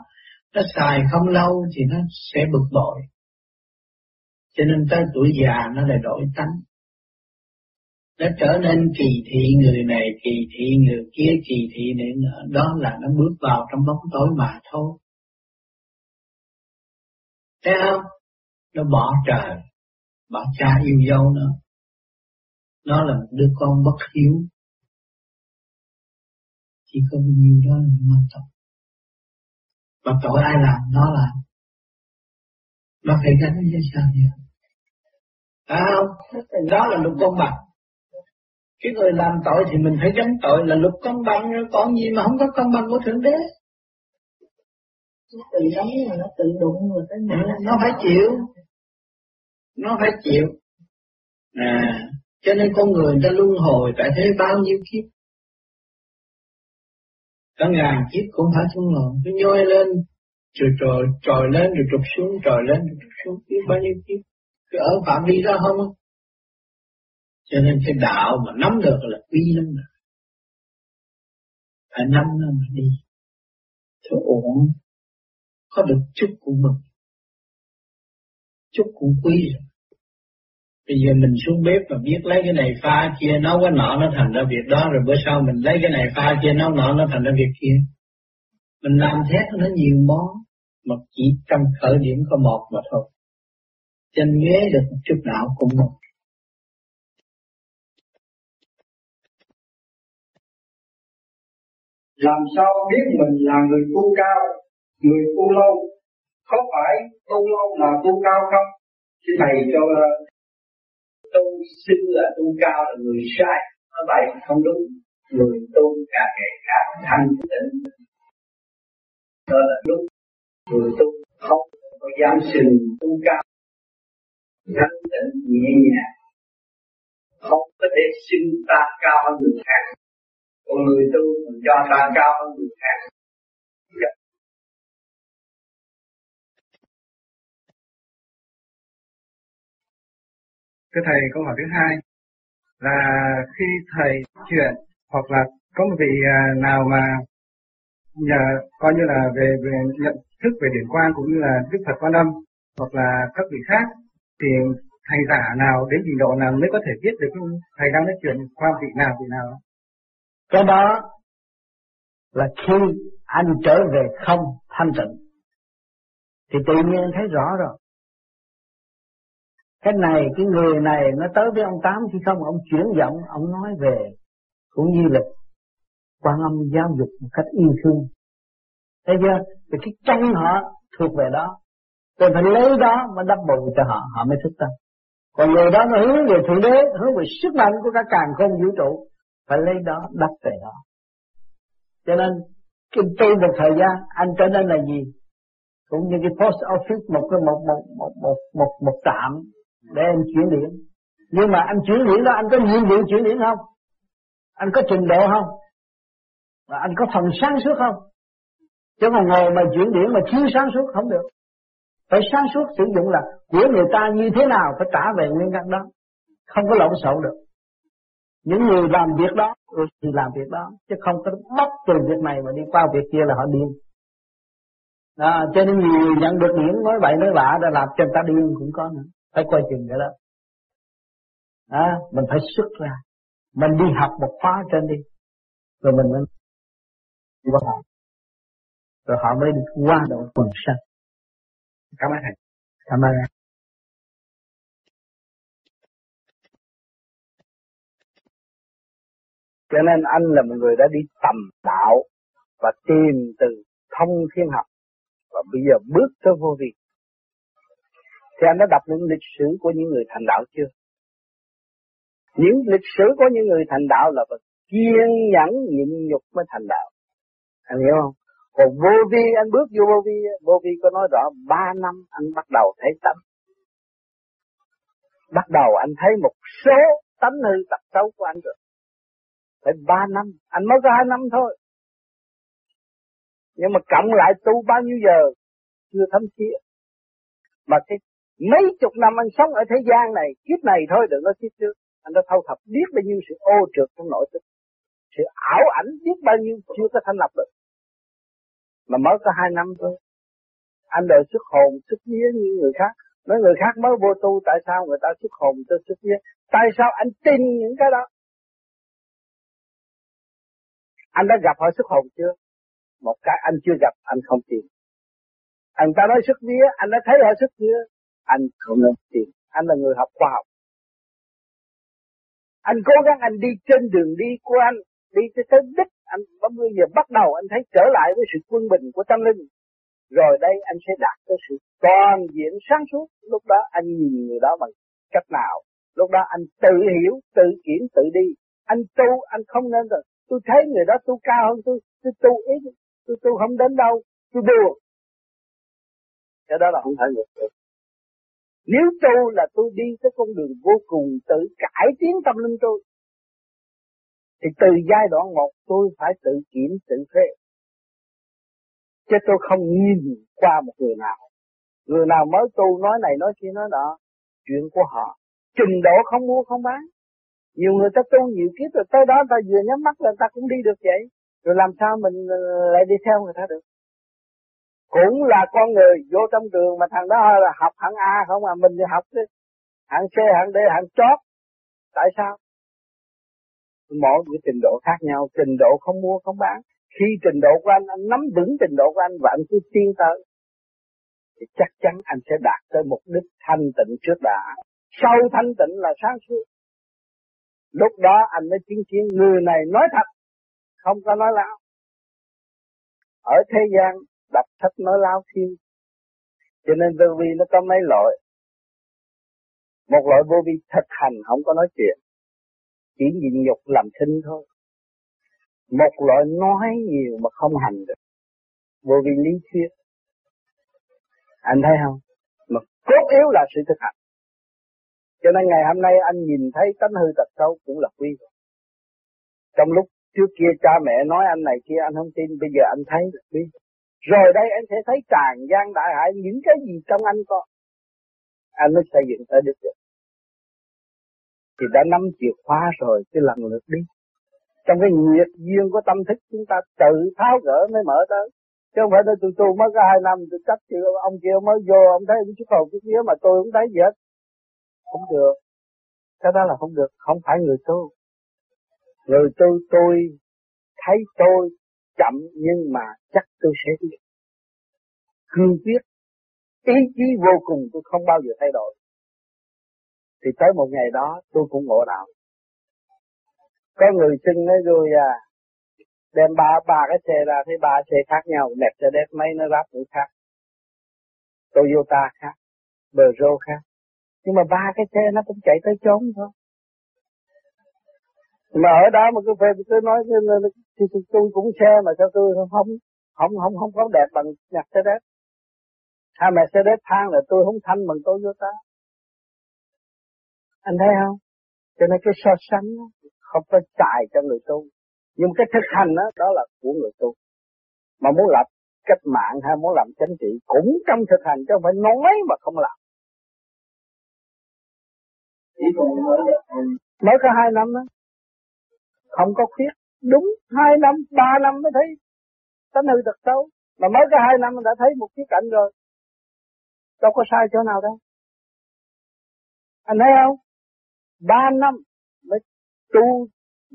Nó xài không lâu thì nó sẽ bực bội. Cho nên tới tuổi già nó lại đổi tánh. Nó trở nên kỳ thị người này, kỳ thị người kia, kỳ thị này nữa. Đó là nó bước vào trong bóng tối mà thôi. Thấy không? Nó bỏ trời, bỏ cha yêu dâu nữa. Nó là một đứa con bất hiếu. Chỉ có bao nhiêu đó là mà tội. Và tội ai làm, nó làm. Nó phải gánh với sao vậy? À không? Đó là luật công bằng. Cái người làm tội thì mình phải gánh tội là luật công bằng, còn gì mà không có công bằng của Thượng Đế. Nó tự đóng mà nó tự đụng rồi tới nó, nó phải chịu. Nó phải chịu. À, cho nên con người ta luân hồi tại thế bao nhiêu kiếp. Cả ngàn kiếp cũng phải luân hồi. Cứ nhoi lên, rồi trồi, trồi lên rồi trục xuống, trồi lên rồi trục xuống, biết bao nhiêu kiếp. Cứ ở phạm vi đó không Cho nên cái đạo mà nắm được là quý lắm rồi. Phải nắm nó mà đi. Thôi ổn. Có được chút cũng mừng. Chút cũng quý rồi. Bây giờ mình xuống bếp mà biết lấy cái này pha kia nấu cái nọ nó thành ra việc đó rồi bữa sau mình lấy cái này pha kia nấu nọ nó thành ra việc kia. Mình làm thế nó nhiều món mà chỉ trong khởi điểm có một mà thôi. Chân ghế được một chút nào cũng một. Làm sao biết mình là người tu cao, người tu lâu? Có phải tu lâu là tu cao không? Thầy cho tu sư là tu cao là người sai. Nó vậy không đúng. Người tu càng ngày càng thanh tịnh. Đó là đúng. Người tu không có dám sinh tu cao thanh tịnh, nhẹ nhàng không có thể sinh ta cao hơn người khác còn người tu mình cho ta cao hơn người khác gặp Thưa Thầy, câu hỏi thứ hai là khi Thầy chuyện hoặc là có một vị à, nào mà nhờ coi như là về, về nhận thức về điển quan cũng như là Đức Phật Quan Âm hoặc là các vị khác thì thầy giả nào đến trình độ nào mới có thể biết được thầy đang nói chuyện qua vị nào vị nào? Cái đó là khi anh trở về không thanh tịnh. Thì tự nhiên thấy rõ rồi cái này cái người này nó tới với ông tám thì không ông chuyển giọng ông nói về cũng như là quan âm giáo dục một cách yêu thương thấy chưa thì cái chân họ thuộc về đó Tôi phải lấy đó mà đắp bù cho họ, họ mới thức tâm. Còn người đó nó hướng về Thượng Đế, hướng về sức mạnh của cả càng không vũ trụ, phải lấy đó đắp về đó. Cho nên, cái tu một thời gian, anh trở nên là gì? Cũng như cái post office, một cái một một một một một, một trạm để anh chuyển điện. Nhưng mà anh chuyển điện đó, anh có nhiệm vụ chuyển điện không? Anh có trình độ không? Và anh có phần sáng suốt không? Chứ mà ngồi mà chuyển điện mà thiếu sáng suốt không được. Phải sáng suốt sử dụng là của người ta như thế nào phải trả về nguyên căn đó. Không có lộn xộn được. Những người làm việc đó thì làm việc đó. Chứ không có bắt từ việc này mà đi qua việc kia là họ điên. À, cho nên nhiều người nhận được điểm nói bậy nói bạ đã làm cho người ta điên cũng có nữa. Phải coi chừng cái đó. À, mình phải xuất ra. Mình đi học một khóa trên đi. Rồi mình mới qua họ. Rồi họ mới được qua độ quần sanh. Cảm ơn thầy. Cảm ơn em. Cho nên anh là một người đã đi tầm đạo và tìm từ thông thiên học và bây giờ bước tới vô vi. Thì anh đã đọc những lịch sử của những người thành đạo chưa? Những lịch sử của những người thành đạo là phải kiên nhẫn nhịn nhục mới thành đạo. Anh hiểu không? Còn vô vi anh bước vô vô vi, vô vi có nói rõ ba năm anh bắt đầu thấy tâm. Bắt đầu anh thấy một số tánh hư tật xấu của anh rồi. Phải ba năm, anh mới có hai năm thôi. Nhưng mà cộng lại tu bao nhiêu giờ chưa thấm thía. Mà cái mấy chục năm anh sống ở thế gian này, kiếp này thôi đừng có kiếp trước. Anh đã thâu thập biết bao nhiêu sự ô trượt trong nội thức. Sự ảo ảnh biết bao nhiêu chưa có thành lập được. Mà mới có hai năm thôi. Anh đợi xuất hồn xuất vía như người khác. Nói người khác mới vô tu tại sao người ta xuất hồn tôi xuất vía? Tại sao anh tin những cái đó? Anh đã gặp họ xuất hồn chưa? Một cái anh chưa gặp anh không tin. Anh ta nói xuất vía anh đã thấy họ xuất vía anh không nên tìm anh là người học khoa học anh cố gắng anh đi trên đường đi của anh đi tới đích anh bây giờ bắt đầu anh thấy trở lại với sự quân bình của tâm linh rồi đây anh sẽ đạt tới sự toàn diện sáng suốt lúc đó anh nhìn người đó bằng cách nào. Lúc đó anh tự hiểu, tự kiểm, tự đi. Anh tu, anh không nên rồi. Tôi thấy người đó tu cao hơn tôi, tôi tu ít, tôi tu không đến đâu, tôi buồn. Cái đó là không thể ngược được. Nếu tu là tôi đi tới con đường vô cùng tự cải tiến tâm linh tôi. Thì từ giai đoạn một tôi phải tự kiểm, tự phê. Chứ tôi không nhìn qua một người nào. Người nào mới tu nói này nói kia nói đó. Chuyện của họ. Trình độ không mua không bán. Nhiều người ta tu nhiều kiếp rồi tới đó ta vừa nhắm mắt là ta cũng đi được vậy. Rồi làm sao mình ờ, lại đi theo người ta được. Cũng là con người vô trong trường mà thằng đó là học hạng A không à. Mình thì học hạng C, hạng D, hạng chót. Tại sao? Mỗi cái trình độ khác nhau, trình độ không mua không bán. Khi trình độ của anh, anh nắm vững trình độ của anh và anh cứ tiến tới, thì chắc chắn anh sẽ đạt tới mục đích thanh tịnh trước đã. Sau thanh tịnh là sáng suốt. Lúc đó anh mới chứng kiến người này nói thật, không có nói láo. Ở thế gian đọc sách nói láo thiên. Cho nên vô vi nó có mấy loại. Một loại vô vi thực hành không có nói chuyện. Chỉ nhịn nhục làm thinh thôi. Một loại nói nhiều mà không hành được. Vô vi lý thuyết. Anh thấy không? Mà cốt yếu là sự thực hành. Cho nên ngày hôm nay anh nhìn thấy tánh hư tật xấu cũng là quy. rồi. Trong lúc trước kia cha mẹ nói anh này kia anh không tin, bây giờ anh thấy là quý. Rồi đây anh sẽ thấy tràn gian đại hại những cái gì trong anh có. Anh mới xây dựng tới được được. Thì đã nắm chìa khóa rồi, cái lần lượt đi. Trong cái nhiệt duyên của tâm thức chúng ta tự tháo gỡ mới mở tới. Chứ không phải tôi tu mới có hai năm, tôi chấp chữ ông kia mới vô, ông thấy chút hồn chút vía mà tôi không thấy gì hết. Không được. Cái đó là không được, không phải người tu. Người tu tôi thấy tôi chậm nhưng mà chắc tôi sẽ biết. Cương quyết, ý chí vô cùng tôi không bao giờ thay đổi. Thì tới một ngày đó tôi cũng ngộ đạo. Có người xưng nói rồi à, đem ba ba cái xe ra thấy ba xe khác nhau, đẹp cho đẹp mấy nó ráp cũng khác. Toyota khác, Peugeot khác. Nhưng mà ba cái xe nó cũng chạy tới chốn thôi. Mà ở đó mà cứ phê tôi nói thì tôi cũng xe mà sao tôi không không không không, không có đẹp bằng Mercedes. Hai Mercedes than là tôi không thanh bằng Toyota. Anh thấy không? Cho nên cái so sánh không có chạy cho người tu. Nhưng cái thực hành đó, đó là của người tu. Mà muốn lập cách mạng hay muốn làm chính trị cũng trong thực hành chứ không phải nói mà không làm. Mới có hai năm đó. Không có khuyết. Đúng hai năm, ba năm mới thấy tánh hư thật xấu. Mà mới có hai năm đã thấy một cái cạnh rồi. Đâu có sai chỗ nào đâu. Anh thấy không? Ba năm mới tu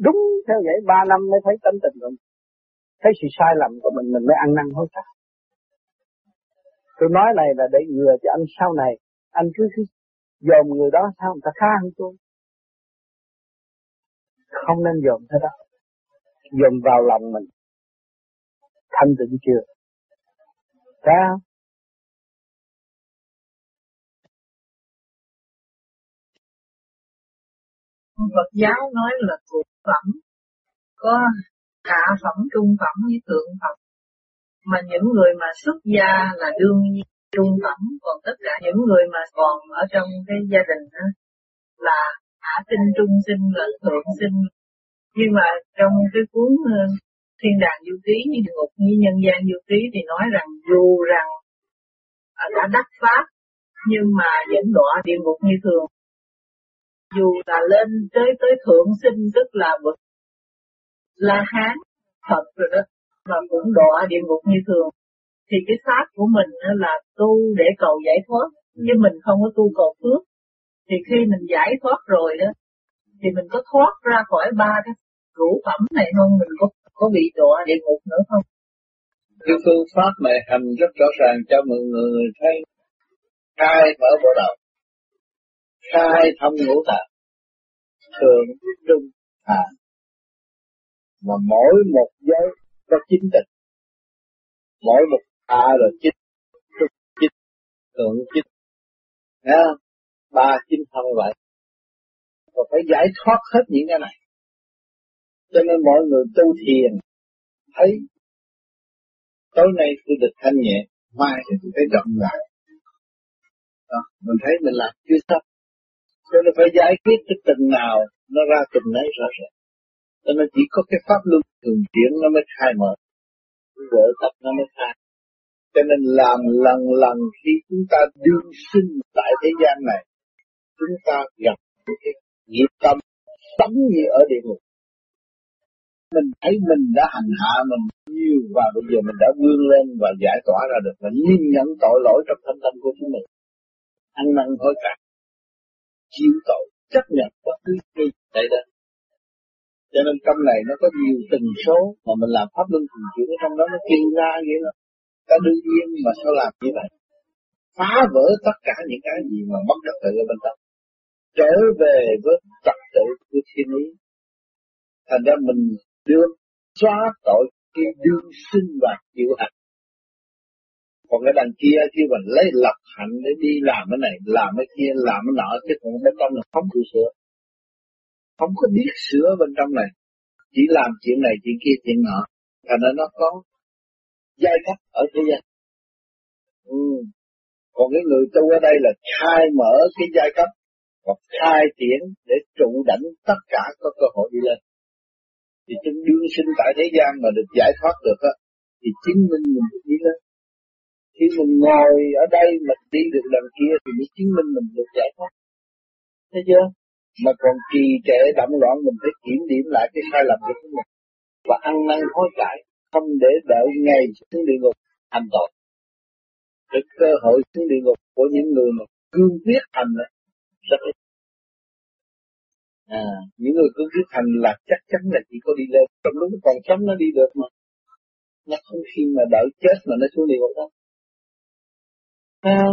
đúng theo vậy ba năm mới thấy tánh tình của mình thấy sự sai lầm của mình mình mới ăn năn hối cải tôi nói này là để ngừa cho anh sau này anh cứ, cứ dòm người đó sao người ta khá hơn tôi không nên dồn thế đó. Dồn vào lòng mình. Thanh tịnh chưa? Sao Phật giáo nói là thuộc phẩm, có hạ phẩm, trung phẩm với thượng phẩm. Mà những người mà xuất gia là đương nhiên trung phẩm, còn tất cả những người mà còn ở trong cái gia đình đó, là hạ tinh trung sinh và thượng sinh. Nhưng mà trong cái cuốn ờ, thiên đàng du ký, như địa ngục, như nhân gian du ký thì nói rằng dù rằng ờ, đã đắc pháp, nhưng mà vẫn đọa địa ngục như thường. Dù là lên tới tới thượng sinh, tức là bậc la hán thật rồi đó, mà cũng đọa địa ngục như thường, thì cái pháp của mình là tu để cầu giải thoát. Chứ mình không có tu cầu phước thì khi mình giải thoát rồi đó, thì mình có thoát ra khỏi ba cái rũ phẩm này không? Mình có có bị đọa địa ngục nữa không? Cái phương pháp này hành rất rõ ràng cho mọi người thấy. Khai mở bộ đầu. Khai thông ngũ tạng. Thường trung hạ. Mà mỗi một giới có chính tịch mỗi một hạ rồi chính trung, chính, thượng, chính. Không? Ba chính thân vậy. Và phải giải thoát hết những cái này. Cho nên mọi người tu thiền thấy tối nay tôi được thanh nhẹ mai thì tôi thấy rộng lại đó, mình thấy mình làm chưa xong. Cho nên phải giải quyết cái từng nào nó ra từng nấy rõ ràng. Cho nên chỉ có cái pháp luân thường chuyển nó mới khai mở. Vỡ tập nó mới khai. Cho nên làm lần lần khi chúng ta đương sinh tại thế gian này chúng ta gặp cái nghiệp tâm sống như ở địa ngục. Mình thấy mình đã hành hạ mình nhiều và bây giờ mình đã vươn lên và giải tỏa ra được và nhìn nhận tội lỗi trong thân tâm của chúng mình. Ăn năn hối cải, chịu tội, chấp nhận bất cứ gì tại đó cho nên trong này nó có nhiều tần số mà mình làm pháp luân thường chuyển, trong đó nó kêu ra vậy đó. Ta đương nhiên mà sao làm như vậy? Phá vỡ tất cả những cái gì mà bất trật tự ở bên trong trở về với trật tự của thiên lý. Thành ra mình được xóa tội khi đương sinh và chịu hạnh còn cái đằng kia khi mình lấy lập hạnh để đi làm cái này, làm cái kia, làm cái nọ, chứ còn bên trong là không chịu sửa. Không có biết sửa bên trong này. Chỉ làm chuyện này, chuyện kia, chuyện nọ. Thành ra nó có giai cấp ở thế gian. Ừ. còn cái người tu ở đây là khai mở cái giai cấp và khai triển để trụ đảnh tất cả có cơ hội đi lên. Thì chúng đương sinh tại thế gian mà được giải thoát được á, thì chứng minh mình được đi lên. Khi mình ngồi ở đây mà đi được lần kia thì mới chứng minh mình được giải thoát. Thấy chưa? Mà còn trì trệ động loạn mình phải kiểm điểm lại cái sai lầm của mình. Và ăn năn hối cải, không để đợi ngày xuống địa ngục hành tội. Cái cơ hội xuống địa ngục của những người mà cương quyết hành này rất ít. À những người cứ cứ thành là chắc chắn là chỉ có đi lên. Trong lúc còn sống nó đi được mà. Nó không khi mà đợi chết mà nó xuống địa ngục đâu sao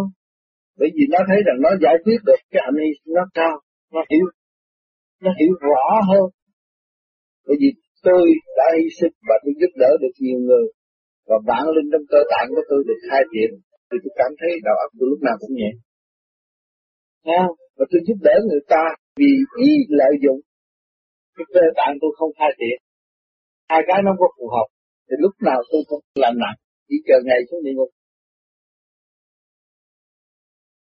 bởi vì nó thấy rằng nó giải quyết được cái hành hy nó cao, nó hiểu nó hiểu rõ hơn. Bởi vì tôi đã hy sinh và tôi giúp đỡ được nhiều người. Và bản linh trong cơ tạng của tôi được khai triển. Thì tôi cảm thấy đầu óc tôi lúc nào cũng nhẹ. Nghe và tôi giúp đỡ người ta vì ý lợi dụng. Cái cơ tạng tôi không khai thiện hai cái nó có phù hợp. Thì lúc nào tôi cũng làm nặng. Chỉ chờ ngày xuống địa ngục.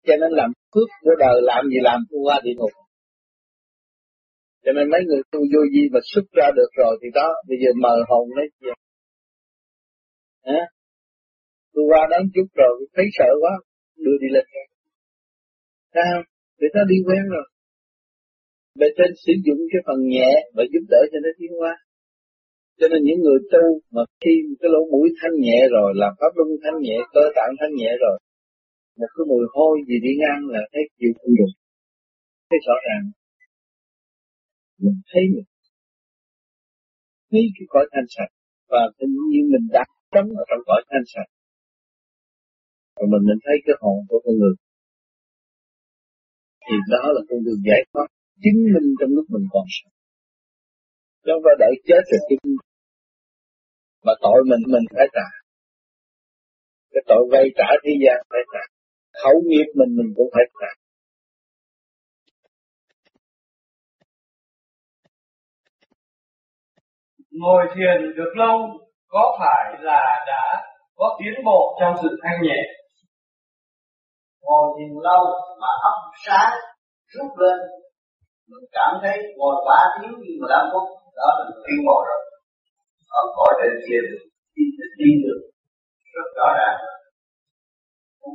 Cho nên làm phước của đời làm gì làm, tôi qua địa ngục. Cho nên mấy người tu vô vi mà xuất ra được rồi thì đó, bây giờ mờ hồn lấy gì hả? Tôi qua đó chút rồi, thấy sợ quá, đưa đi lên. Sao vì nó đi quen rồi. Bề trên sử dụng cái phần nhẹ và giúp đỡ cho nó tiến qua cho nên những người tu mà khi cái lỗ mũi thanh nhẹ rồi làm pháp luân thanh nhẹ, cơ tạng thanh nhẹ rồi, một cái mùi hôi gì đi ngang là thấy chịu không được. Thấy rõ ràng. Mình thấy mình thấy cái cõi thanh sạch và tự nhiên mình đặt trống ở trong cõi thanh sạch. Và mình mình thấy cái hồn của con người thì đó là con đường giải thoát chứng minh trong lúc mình còn sống. Chúng không phải đợi chết rồi chứng mà tội mình mình phải trả. Cái tội vay trả thế gian phải trả. Khẩu nghiệp mình mình cũng phải trả. Ngồi thiền được lâu, có phải là đã có tiến bộ trong sự thanh nhẹ? Ngồi thiền lâu mà óc sáng rút lên. Mình cảm thấy ngồi ba tiếng như mà đang phút đó là mình tiến bộ rồi ở cõi trên kia đi đi được. Rất rõ ràng.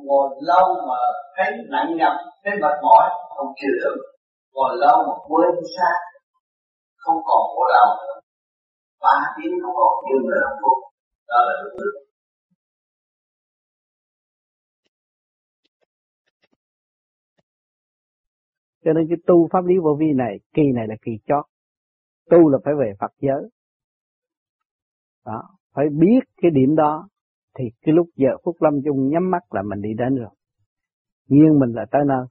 Ngồi lâu mà thấy nặng nhọc thấy mệt mỏi không chịu được. Ngồi lâu mà quên xác, không còn khổ đau nữa. Ba tiếng không còn như là hạnh phúc. Đó là đúng được. Cho nên cái tu pháp lý vô vi này, kỳ này là kỳ chót. Tu là phải về Phật giới. Đó, phải biết cái điểm đó, thì cái lúc giờ phút lâm chung nhắm mắt là mình đi đến rồi. Nhưng mình là tới nơi.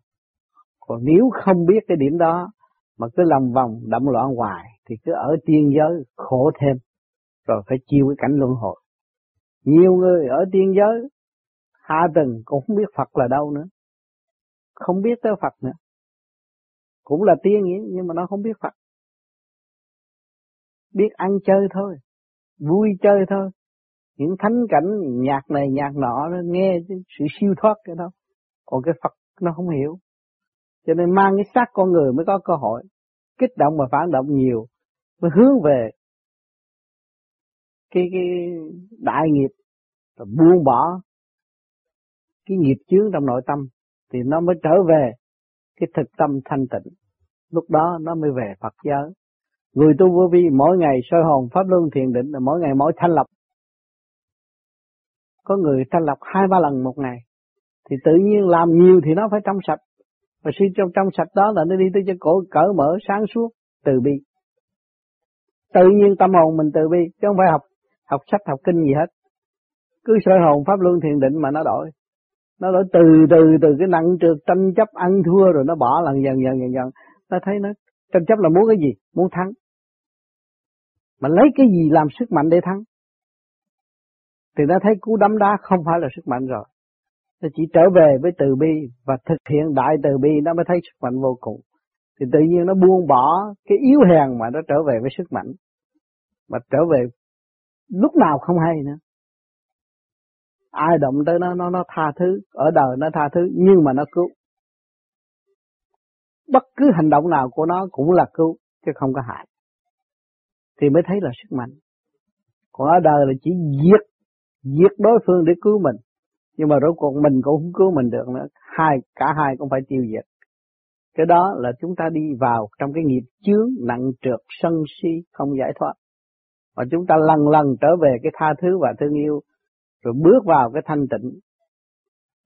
Còn nếu không biết cái điểm đó, mà cứ lòng vòng đậm loạn hoài, thì cứ ở tiên giới, khổ thêm. Rồi phải chịu cái cảnh luân hồi. Nhiều người ở tiên giới, hạ tầng cũng không biết Phật là đâu nữa. Không biết tới Phật nữa cũng là tiên nghĩa nhưng mà nó không biết Phật. Biết ăn chơi thôi, vui chơi thôi. Những thánh cảnh nhạc này, nhạc nọ, nó nghe sự siêu thoát cái đó. Còn cái Phật nó không hiểu. Cho nên mang cái xác con người mới có cơ hội kích động và phản động nhiều, mới hướng về cái cái đại nghiệp và buông bỏ cái nghiệp chướng trong nội tâm. Thì nó mới trở về cái thực tâm thanh tịnh. Lúc đó nó mới về Phật giới. Người tu vô vi mỗi ngày soi hồn pháp luân thiền định là mỗi ngày mỗi thanh lập có người thanh lập hai ba lần một ngày. Thì tự nhiên làm nhiều thì nó phải trong sạch. Và khi trong trong sạch đó là nó đi tới cho cổ cởi mở, sáng suốt, từ bi. Tự nhiên tâm hồn mình từ bi, chứ không phải học học sách, học kinh gì hết. Cứ soi hồn pháp luân thiền định mà nó đổi nó đổi từ từ từ cái nặng trượt tranh chấp ăn thua rồi nó bỏ lần dần dần dần dần. Nó thấy nó tranh chấp là muốn cái gì? Muốn thắng. Mà lấy cái gì làm sức mạnh để thắng? Thì nó thấy cú đấm đá không phải là sức mạnh rồi. Nó chỉ trở về với từ bi và thực hiện đại từ bi nó mới thấy sức mạnh vô cùng. Thì tự nhiên nó buông bỏ cái yếu hèn mà nó trở về với sức mạnh. Mà trở về lúc nào không hay nữa ai động tới nó nó nó tha thứ, ở đời nó tha thứ, nhưng mà nó cứu. Bất cứ hành động nào của nó cũng là cứu, chứ không có hại. Thì mới thấy là sức mạnh. Còn ở đời là chỉ giết giết đối phương để cứu mình. Nhưng mà rốt cuộc mình cũng không cứu mình được nữa. Hai, cả hai cũng phải tiêu diệt. Cái đó là chúng ta đi vào trong cái nghiệp chướng, nặng trượt, sân si, không giải thoát. Và chúng ta lần lần trở về cái tha thứ và thương yêu rồi bước vào cái thanh tịnh,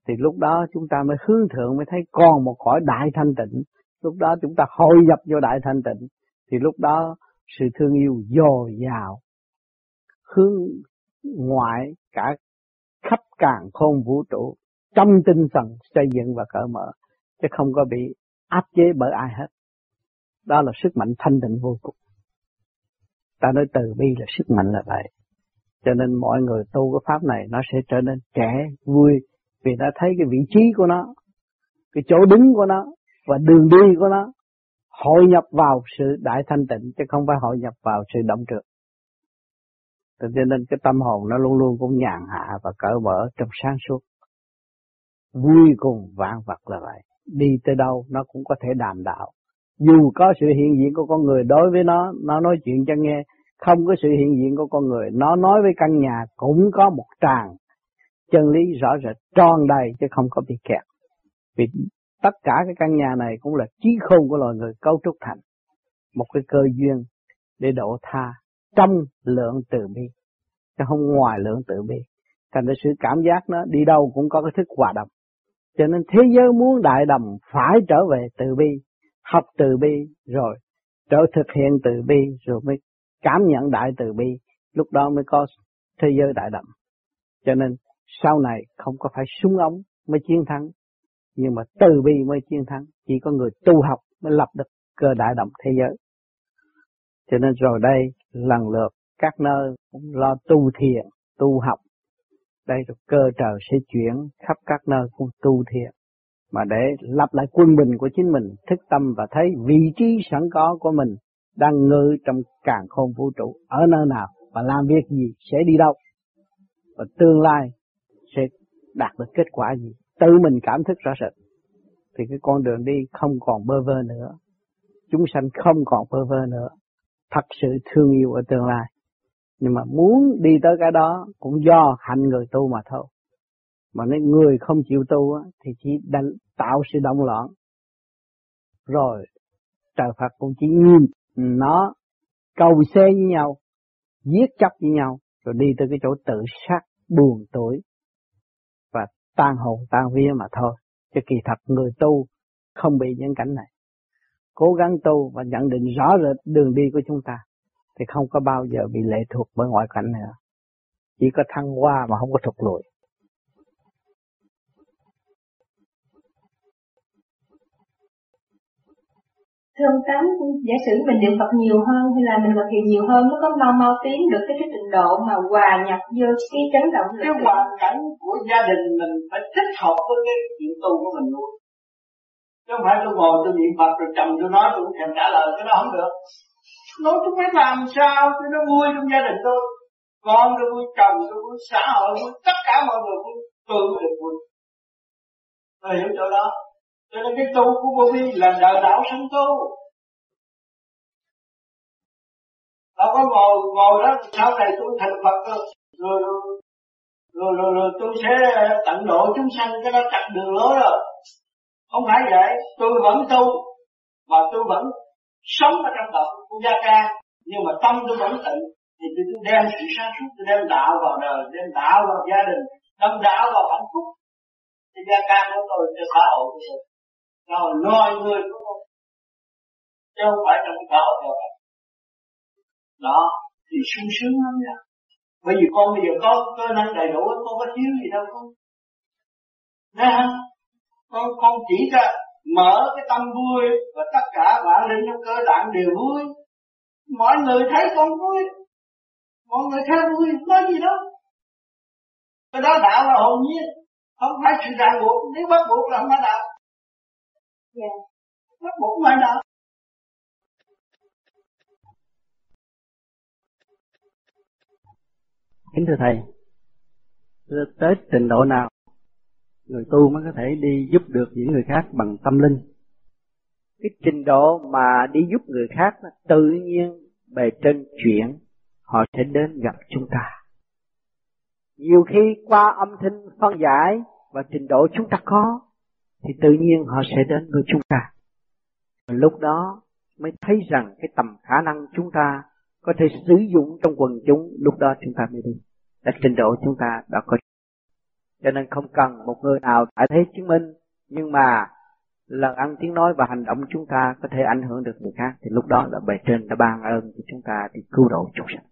thì lúc đó chúng ta mới hướng thượng, mới thấy còn một cõi đại thanh tịnh. Lúc đó chúng ta hội nhập vô đại thanh tịnh, thì lúc đó sự thương yêu dồi dào, hướng ngoại cả khắp càng khôn vũ trụ, trong tinh thần xây dựng và cởi mở, chứ không có bị áp chế bởi ai hết. Đó là sức mạnh thanh tịnh vô cùng. Ta nói từ bi là sức mạnh là vậy cho nên mọi người tu cái pháp này nó sẽ trở nên trẻ, vui, vì đã thấy cái vị trí của nó, cái chỗ đứng của nó và đường đi của nó hội nhập vào sự đại thanh tịnh chứ không phải hội nhập vào sự động trượt. Cho nên cái tâm hồn nó luôn luôn cũng nhàn hạ và cởi mở trong sáng suốt. Vui cùng vạn vật là vậy. Đi tới đâu nó cũng có thể đàm đạo. Dù có sự hiện diện của con người đối với nó nó nói chuyện cho nghe không có sự hiện diện của con người. Nó nói với căn nhà cũng có một tràng chân lý rõ rệt, tròn đầy chứ không có bị kẹt. Vì tất cả cái căn nhà này cũng là trí khôn của loài người cấu trúc thành một cái cơ duyên để độ tha trong lượng từ bi, chứ không ngoài lượng từ bi. Thành ra sự cảm giác nó đi đâu cũng có cái thức hòa đồng. Cho nên thế giới muốn đại đồng phải trở về từ bi, học từ bi rồi, trở thực hiện từ bi rồi mới cảm nhận đại từ bi, lúc đó mới có thế giới đại đậm. cho nên, sau này không có phải súng ống mới chiến thắng, nhưng mà từ bi mới chiến thắng. Chỉ có người tu học mới lập được cơ đại động thế giới. Cho nên rồi đây, lần lượt, các nơi cũng lo tu thiền, tu học. Đây rồi cơ trời sẽ chuyển khắp các nơi cũng tu thiền. Mà để lập lại quân bình của chính mình, thức tâm và thấy vị trí sẵn có của mình đang ngự trong càng khôn vũ trụ ở nơi nào và làm việc gì sẽ đi đâu. Và tương lai sẽ đạt được kết quả gì. Tự mình cảm thức rõ rệt. Thì cái con đường đi không còn bơ vơ nữa. Chúng sanh không còn bơ vơ nữa. Thật sự thương yêu ở tương lai. Nhưng mà muốn đi tới cái đó cũng do hạnh người tu mà thôi. Mà nếu người không chịu tu thì chỉ đánh, tạo sự động loạn. Rồi trời Phật cũng chỉ nhìn nó cầu xe với nhau, giết chấp với nhau, rồi đi tới cái chỗ tự sát, buồn tuổi và tan hồn, tan vía mà thôi. Chứ kỳ thật người tu không bị những cảnh này. Cố gắng tu và nhận định rõ rệt đường đi của chúng ta thì không có bao giờ bị lệ thuộc bởi ngoại cảnh nữa. Chỉ có thăng hoa mà không có thụt lùi. Thưa ông Tám, giả sử mình niệm Phật nhiều hơn hay là mình thực hiện nhiều hơn nó có mau mau tiến được cái, cái trình độ mà hòa nhập vô cái chấn động Cái hoàn cảnh của gia đình mình phải thích hợp với cái chuyện tu của mình luôn. chứ không phải tôi ngồi tôi niệm phật rồi chồng tôi nói tôi cũng thèm trả lời cái đó không được. Nói tôi biết làm sao tôi nó vui trong gia đình tôi. Con tôi vui chồng tôi vui xã hội vui tất cả mọi người vui tôi cũng được vui. Tôi hiểu chỗ đó cho nên cái tu của vô vi là đời đạo sanh tu. Đâu có ngồi ngồi đó sau này tôi thành phật rồi rồi rồi, rồi, rồi, rồi tôi sẽ tận độ chúng sanh cái đó chặt đường lối rồi. Không phải vậy tôi vẫn tu mà tôi vẫn sống ở trong đạo của gia ca. Nhưng mà tâm tôi vẫn tịnh thì tôi, tôi đem sự sáng suốt tôi đem đạo vào đời đem đạo vào gia đình đem đạo vào hạnh phúc. Thì gia ca của tôi cho xã hội của tôi rồi loài người của tôi chứ không phải trong xã hội đâu đó thì sung sướng lắm nha bởi vì con bây giờ có cơ năng đầy đủ con có thiếu gì đâu con Nghe không? Con, con chỉ ra mở cái tâm vui và tất cả bạn linh trong cơ tạng đều vui. Mọi người thấy con vui, mọi người thấy vui, nói gì đó, Cái đó đạo là hồn nhiên, không phải sự ràng buộc, nếu bắt buộc là không phải đạo. Yeah. Dạ. Bắt buộc phải đạo. Kính thưa Thầy, tới trình độ nào người tu mới có thể đi giúp được những người khác bằng tâm linh? Cái trình độ mà đi giúp người khác tự nhiên bề trên chuyện họ sẽ đến gặp chúng ta. Nhiều khi qua âm thanh phân giải và trình độ chúng ta có thì tự nhiên họ sẽ đến với chúng ta. Lúc đó mới thấy rằng cái tầm khả năng chúng ta có thể sử dụng trong quần chúng, lúc đó chúng ta mới đi. Là trình độ chúng ta đã có. Cho nên không cần một người nào phải thấy chứng minh, nhưng mà lần ăn tiếng nói và hành động chúng ta có thể ảnh hưởng được người khác. Thì lúc đó là bề trên đã ban ơn cho chúng ta thì cứu độ chúng sanh.